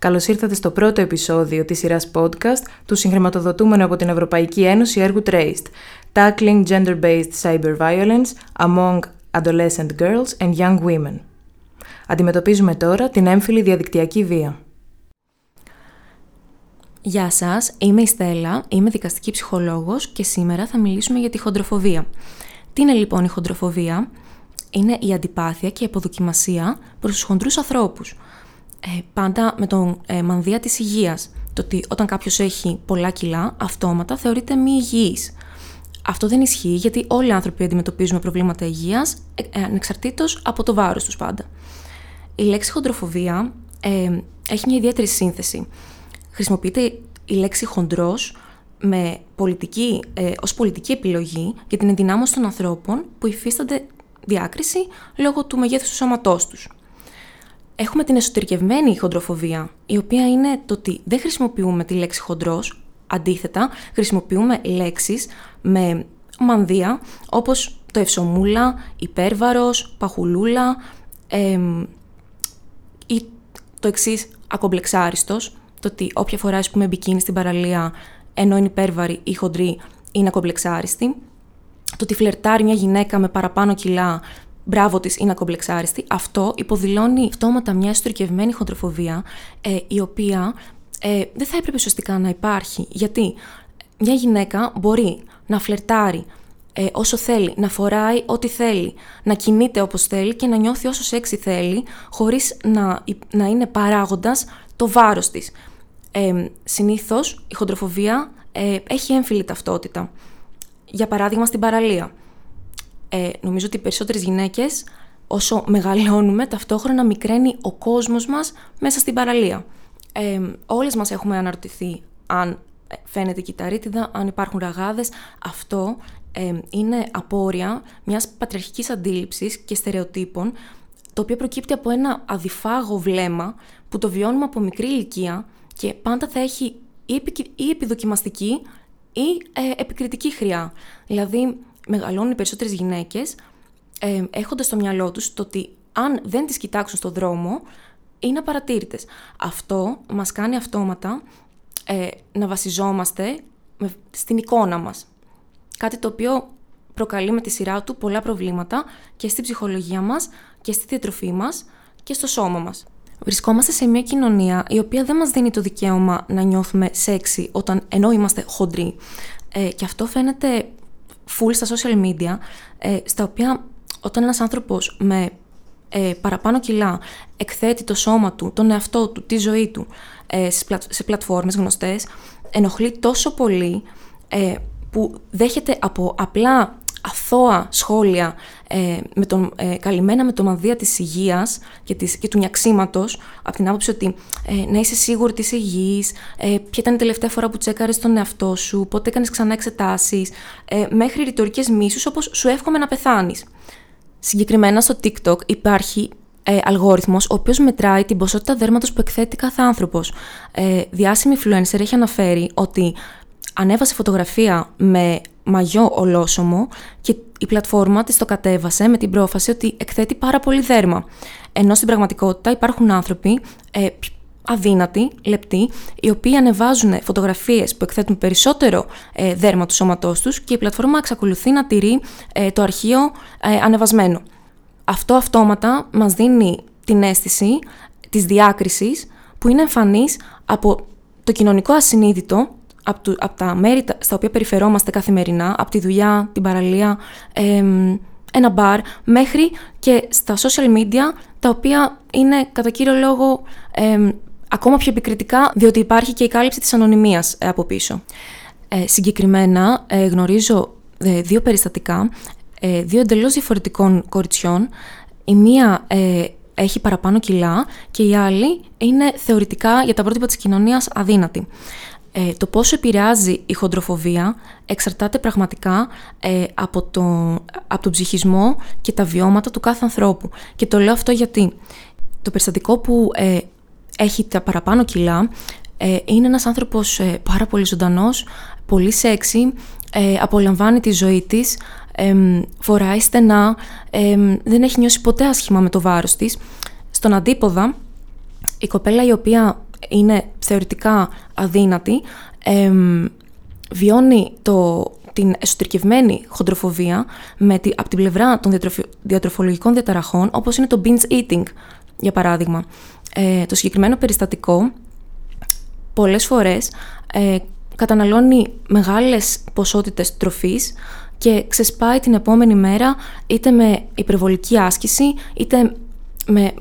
Καλώς ήρθατε στο πρώτο επεισόδιο της σειράς podcast του συγχρηματοδοτούμενου από την Ευρωπαϊκή Ένωση έργου Traced, Tackling Gender-Based Cyber Violence Among Adolescent Girls and Young Women. Αντιμετωπίζουμε τώρα την έμφυλη διαδικτυακή βία. Γεια σας, είμαι η Στέλλα, είμαι δικαστική ψυχολόγος και σήμερα θα μιλήσουμε για τη χοντροφοβία. Τι είναι λοιπόν η χοντροφοβία; Είναι η αντιπάθεια και η αποδοκιμασία προς τους χοντρούς ανθρώπους – ε, πάντα με τον ε, μανδύα της υγείας. Το ότι όταν κάποιος έχει πολλά κιλά, αυτόματα θεωρείται μη υγιής. Αυτό δεν ισχύει γιατί όλοι οι άνθρωποι αντιμετωπίζουμε προβλήματα υγείας, ε, ε ανεξαρτήτως από το βάρος τους πάντα. Η λέξη χοντροφοβία ε, έχει μια ιδιαίτερη σύνθεση. Χρησιμοποιείται η λέξη χοντρός με πολιτική, ε, ως πολιτική επιλογή για την ενδυνάμωση των ανθρώπων που υφίστανται διάκριση λόγω του μεγέθους του σώματός τους. Έχουμε την εσωτερικευμένη χοντροφοβία, η οποία είναι το ότι δεν χρησιμοποιούμε τη λέξη χοντρός, αντίθετα χρησιμοποιούμε λέξεις με μανδύα, όπως το ευσομούλα, υπέρβαρος, παχουλούλα ή το εξής ακομπλεξάριστος, το ότι όποια φορά ας πούμε μπικίνι στην παραλία ενώ είναι υπέρβαρη ή χοντρή είναι ακομπλεξάριστη, το ότι φλερτάρει μια γυναίκα με παραπάνω κιλά μπράβο της είναι ακομπλεξάριστη, αυτό υποδηλώνει αυτόματα μιας ιστορικευμένη χοντροφοβία, ε, η οποία ε, δεν θα έπρεπε σωστικά να υπάρχει. Γιατί μια γυναίκα μπορεί να φλερτάρει ε, όσο θέλει, να φοράει ό,τι θέλει, να κινείται όπως θέλει και να νιώθει όσο σεξι θέλει, χωρίς να, να είναι παράγοντας το βάρος της. Ε, συνήθως η χοντροφοβία ε, έχει έμφυλη ταυτότητα. Για παράδειγμα στην παραλία ε, νομίζω ότι οι περισσότερες γυναίκες όσο μεγαλώνουμε ταυτόχρονα μικραίνει ο κόσμος μας μέσα στην παραλία. Ε, όλες μας έχουμε αναρωτηθεί αν φαίνεται κυταρίτιδα, αν υπάρχουν ραγάδες. Αυτό ε, είναι απόρρια μιας πατριαρχικής αντίληψης και στερεοτύπων το οποίο προκύπτει από ένα αδιφάγο βλέμμα που το βιώνουμε από μικρή ηλικία και πάντα θα έχει ή, επιδοκιμαστική ή ε, επικριτική χρειά. Δηλαδή, μεγαλώνουν οι περισσότερες γυναίκες ε, έχοντας στο μυαλό τους το ότι αν δεν τις κοιτάξουν στον δρόμο είναι απαρατήρητες. Αυτό μας κάνει αυτόματα ε, να βασιζόμαστε στην εικόνα μας. Κάτι το οποίο προκαλεί με τη σειρά του πολλά προβλήματα και στην ψυχολογία μας και στη διατροφή μας και στο σώμα μας. Βρισκόμαστε σε μια κοινωνία η οποία δεν μας δίνει το δικαίωμα να νιώθουμε σεξι όταν ενώ είμαστε χοντροί. Ε, και αυτό φαίνεται full στα social media, ε, στα οποία όταν ένας άνθρωπος με ε, παραπάνω κιλά εκθέτει το σώμα του, τον εαυτό του, τη ζωή του ε, σε, πλατ, σε πλατφόρμες γνωστές, ενοχλεί τόσο πολύ ε, που δέχεται από απλά αθώα σχόλια ε, με τον, ε, καλυμμένα με το μανδύα της υγείας και, της, και του νιαξίματος από την άποψη ότι ε, να είσαι σίγουρη ότι είσαι υγιής, ε, ποια ήταν η τελευταία φορά που τσέκαρες τον εαυτό σου, πότε έκανες ξανά εξετάσεις, ε, μέχρι ρητορικές μίσους όπως σου εύχομαι να πεθάνεις. Συγκεκριμένα στο TikTok υπάρχει ε, αλγόριθμος ο οποίος μετράει την ποσότητα δέρματος που εκθέτει κάθε άνθρωπος. Ε, διάσημη influencer έχει αναφέρει ότι ανέβασε φωτογραφία με μαγιό ολόσωμο και η πλατφόρμα της το κατέβασε με την πρόφαση ότι εκθέτει πάρα πολύ δέρμα. Ενώ στην πραγματικότητα υπάρχουν άνθρωποι ε, αδύνατοι, λεπτοί, οι οποίοι ανεβάζουν φωτογραφίες που εκθέτουν περισσότερο ε, δέρμα του σώματός τους και η πλατφόρμα εξακολουθεί να τηρεί ε, το αρχείο ε, ανεβασμένο. Αυτό αυτόματα μας δίνει την αίσθηση της διάκρισης που είναι εμφανής από το κοινωνικό ασυνείδητο από, από τα μέρη στα οποία περιφερόμαστε καθημερινά, από τη δουλειά, την παραλία, ένα μπαρ, μέχρι και στα social media, τα οποία είναι κατά κύριο λόγο ακόμα πιο επικριτικά, διότι υπάρχει και η κάλυψη της ανωνυμίας ε, από πίσω. Ε, συγκεκριμένα ε, γνωρίζω ε, δύο περιστατικά, δύο εντελώς διαφορετικών κοριτσιών. Η μία έχει παραπάνω κιλά και η άλλη είναι θεωρητικά για τα πρότυπα της κοινωνίας αδύνατη. Ε, το πόσο επηρεάζει η χοντροφοβία εξαρτάται πραγματικά ε, από, το, από τον ψυχισμό και τα βιώματα του κάθε ανθρώπου. Και το λέω αυτό γιατί το περιστατικό που ε, έχει τα παραπάνω κιλά ε, είναι ένας άνθρωπος πάρα πολύ ζωντανός, πολύ σεξι, απολαμβάνει τη ζωή της, φοράει στενά, δεν έχει νιώσει ποτέ άσχημα με το βάρος της. Στον αντίποδα, η κοπέλα η οποία είναι θεωρητικά αδύνατη, βιώνει το, την εσωτερικευμένη χοντροφοβία με τη, από την πλευρά των διατροφολογικών διαταραχών, όπως είναι το binge eating, για παράδειγμα. Ε, το συγκεκριμένο περιστατικό πολλές φορές ε, καταναλώνει μεγάλες ποσότητες τροφής και ξεσπάει την επόμενη μέρα είτε με υπερβολική άσκηση είτε με,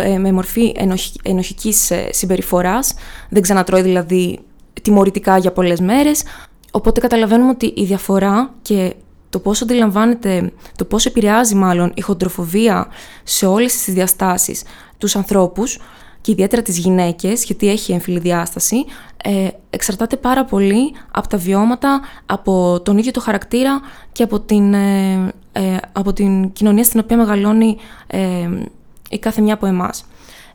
ε, με μορφή ενοχικής ε, συμπεριφοράς, δεν ξανατρώει δηλαδή τιμωρητικά για πολλές μέρες. Οπότε καταλαβαίνουμε ότι η διαφορά και το πώς αντιλαμβάνεται, το πώς επηρεάζει μάλλον η χοντροφοβία σε όλες τις διαστάσεις τους ανθρώπους και ιδιαίτερα τις γυναίκες, γιατί έχει έμφυλη διάσταση, ε, εξαρτάται πάρα πολύ από τα βιώματα, από τον ίδιο το χαρακτήρα και από την, ε, ε, από την κοινωνία στην οποία μεγαλώνει ε, η κάθε μια από εμάς.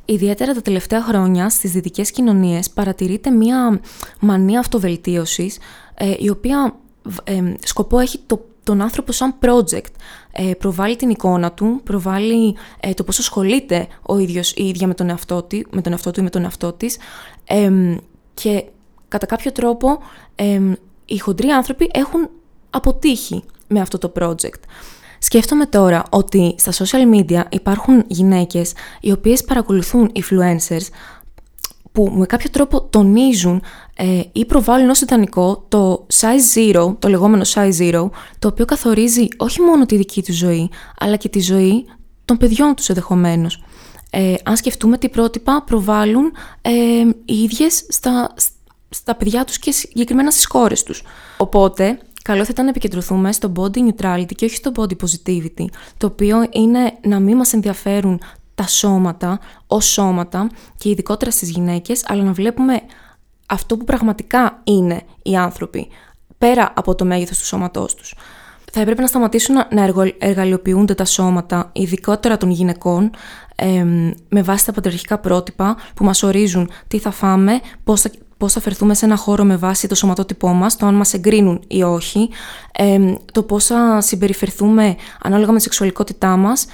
Ιδιαίτερα τα τελευταία χρόνια στις δυτικές κοινωνίες παρατηρείται μια μανία αυτοβελτίωσης η οποία σκοπό έχει το τον άνθρωπο σαν project. Ε, προβάλλει την εικόνα του, προβάλλει ε, το πώς ασχολείται ο ίδιος η ίδια με τον εαυτό, του, με τον εαυτό του ή με τον εαυτό της και κατά κάποιο τρόπο οι χοντροί άνθρωποι έχουν αποτύχει με αυτό το project. Σκέφτομαι τώρα ότι στα social media υπάρχουν γυναίκες οι οποίες παρακολουθούν influencers που με κάποιο τρόπο τονίζουν ε, ή προβάλλουν ως ιδανικό το size zero, το λεγόμενο size zero, το οποίο καθορίζει όχι μόνο τη δική τους ζωή, αλλά και τη ζωή των παιδιών τους ενδεχομένως. Ε, αν σκεφτούμε τι πρότυπα προβάλλουν ε, οι ίδιες στα, στα παιδιά τους και συγκεκριμένα στις κόρες τους. Οπότε, καλό θα ήταν να επικεντρωθούμε στο body neutrality και όχι στο body positivity, το οποίο είναι να μην μας ενδιαφέρουν τα σώματα ως σώματα και ειδικότερα στις γυναίκες, αλλά να βλέπουμε αυτό που πραγματικά είναι οι άνθρωποι, πέρα από το μέγεθος του σώματός τους. Θα έπρεπε να σταματήσουν να εργαλειοποιούνται τα σώματα, ειδικότερα των γυναικών, με βάση τα πατριαρχικά πρότυπα που μας ορίζουν τι θα φάμε, πώς θα, πώς θα φερθούμε σε ένα χώρο με βάση το σωματότυπό μας, το αν μας εγκρίνουν ή όχι, το πώς θα συμπεριφερθούμε ανάλογα με τη σεξουαλικότητά μας,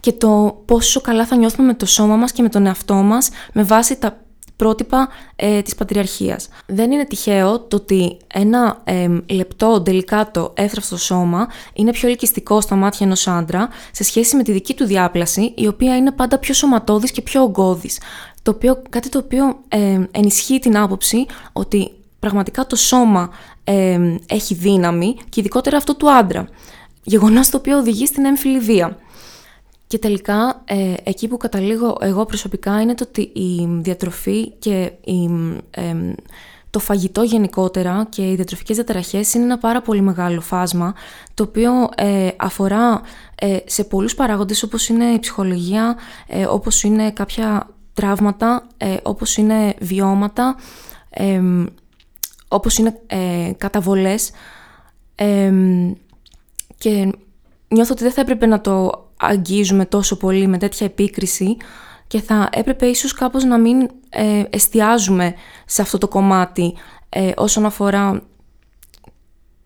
και το πόσο καλά θα νιώθουμε με το σώμα μας και με τον εαυτό μας με βάση τα πρότυπα ε, της πατριαρχίας. Δεν είναι τυχαίο το ότι ένα ε, λεπτό, ντελικάτο, εύθραυστο σώμα είναι πιο ελκυστικό στα μάτια ενός άντρα σε σχέση με τη δική του διάπλαση, η οποία είναι πάντα πιο σωματώδης και πιο ογκώδης. Το οποίο, κάτι το οποίο ε, ενισχύει την άποψη ότι πραγματικά το σώμα ε, έχει δύναμη και ειδικότερα αυτό του άντρα. Γεγονός το οποίο οδηγεί στην έμφυλη βία. Και τελικά ε, εκεί που καταλήγω εγώ προσωπικά είναι το ότι η διατροφή και η, το φαγητό γενικότερα και οι διατροφικές διαταραχές είναι ένα πάρα πολύ μεγάλο φάσμα το οποίο ε, αφορά ε, σε πολλούς παράγοντες όπως είναι η ψυχολογία, όπως είναι κάποια τραύματα, όπως είναι βιώματα, όπως είναι καταβολές και νιώθω ότι δεν θα έπρεπε να το αγγίζουμε τόσο πολύ με τέτοια επίκριση και θα έπρεπε ίσως κάπως να μην ε, εστιάζουμε σε αυτό το κομμάτι ε, όσον αφορά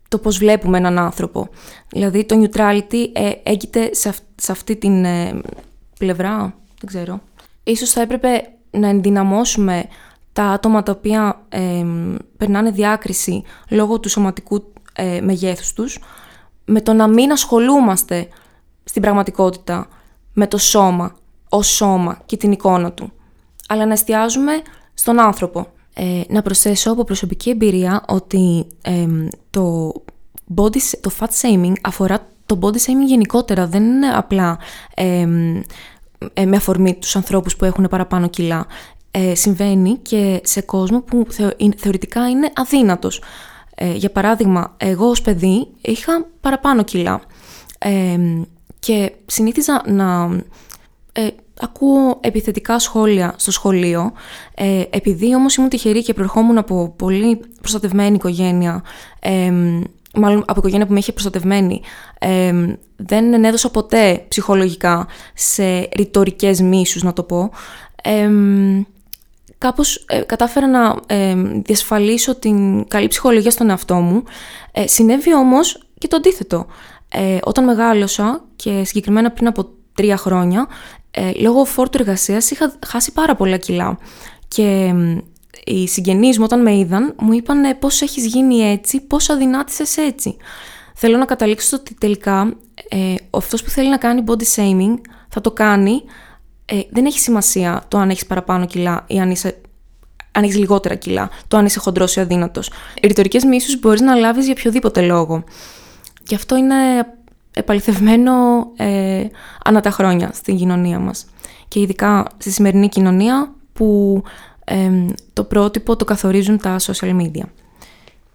το πώς βλέπουμε έναν άνθρωπο. Δηλαδή το neutrality ε, έγκυται σε, σε αυτή την ε, πλευρά, δεν ξέρω. Ίσως θα έπρεπε να ενδυναμώσουμε τα άτομα τα οποία περνάνε διάκριση λόγω του σωματικού μεγέθους τους, με το να μην ασχολούμαστε στην πραγματικότητα με το σώμα, ως σώμα και την εικόνα του, αλλά να εστιάζουμε στον άνθρωπο. Ε, να προσθέσω από προσωπική εμπειρία ότι το, body, το fat shaming αφορά το body shaming γενικότερα, δεν είναι απλά ε, με αφορμή τους ανθρώπους που έχουν παραπάνω κιλά. Ε, συμβαίνει και σε κόσμο που θεωρητικά είναι αδύνατος. Ε, για παράδειγμα, εγώ ως παιδί είχα παραπάνω κιλά και συνήθιζα να ε, ακούω επιθετικά σχόλια στο σχολείο. Ε, επειδή όμως ήμουν τυχερή και προερχόμουν από πολύ προστατευμένη οικογένεια, ε, μάλλον από οικογένεια που με είχε προστατευμένη, ε, δεν ενέδωσα ποτέ ψυχολογικά σε ρητορικές μίσους, να το πω. Ε, κάπως ε, κατάφερα να ε, διασφαλίσω την καλή ψυχολογία στον εαυτό μου. Ε, συνέβη όμως και το αντίθετο. Ε, όταν μεγάλωσα και συγκεκριμένα πριν από τρία χρόνια, ε, λόγω φόρτου εργασίας είχα χάσει πάρα πολλά κιλά. Και οι συγγενείς μου όταν με είδαν μου είπαν πώς έχεις γίνει έτσι, πώς αδυνάτησες έτσι. Θέλω να καταλήξω ότι τελικά ε, αυτός που θέλει να κάνει body shaming θα το κάνει. Ε, δεν έχει σημασία το αν έχεις παραπάνω κιλά ή αν είσαι αν έχεις λιγότερα κιλά, το αν είσαι χοντρός ή αδύνατος. Ρητορικές μίσους μπορείς να λάβεις για οποιοδήποτε λόγο. Και αυτό είναι επαληθευμένο ε, ανά τα χρόνια στην κοινωνία μας. Και ειδικά στη σημερινή κοινωνία που το πρότυπο το καθορίζουν τα social media.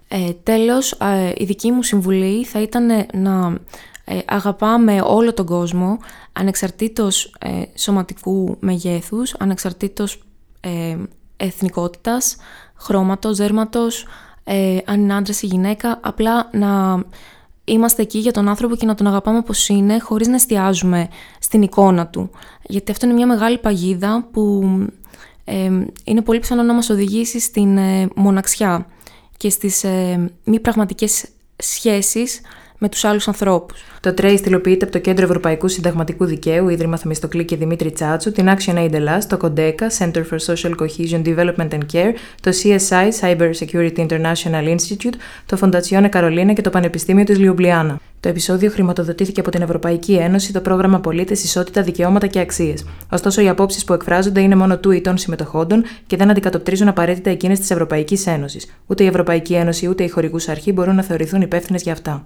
Ε, τέλος, ε, η δική μου συμβουλή θα ήταν να ε, αγαπάμε όλο τον κόσμο, ανεξαρτήτως ε, σωματικού μεγέθους, ανεξαρτήτως ε, εθνικότητας, χρώματος, δέρματος, ε, αν είναι άντρας ή γυναίκα, απλά να είμαστε εκεί για τον άνθρωπο και να τον αγαπάμε όπως είναι, χωρίς να εστιάζουμε στην εικόνα του. Γιατί αυτό είναι μια μεγάλη παγίδα που είναι πολύ πιθανό να μας οδηγήσει στην ε, μοναξιά και στις ε, μη πραγματικές σχέσεις με τους άλλους ανθρώπους. Το TRACE τυλοποιείται από το Κέντρο Ευρωπαϊκού Συνταγματικού Δικαίου, Ίδρυμα Θεμιστοκλή και Δημήτρη Τσάτσου, την Action Aid Ελλάς, το CODECA, Center for Social Cohesion Development and Care, το CSI, Cyber Security International Institute, το Fondazione Carolina και το Πανεπιστήμιο της Λιουμπλιάνα. Το επεισόδιο χρηματοδοτήθηκε από την Ευρωπαϊκή Ένωση, το πρόγραμμα Πολίτες, Ισότητα, Δικαιώματα και Αξίες. Ωστόσο, οι απόψεις που εκφράζονται είναι μόνο του ή των συμμετοχόντων και δεν αντικατοπτρίζουν απαραίτητα εκείνες της Ευρωπαϊκής Ένωσης. Ούτε η Ευρωπαϊκή Ένωση ούτε η χορηγούσα αρχή μπορούν να θεωρηθούν υπεύθυνες για αυτά.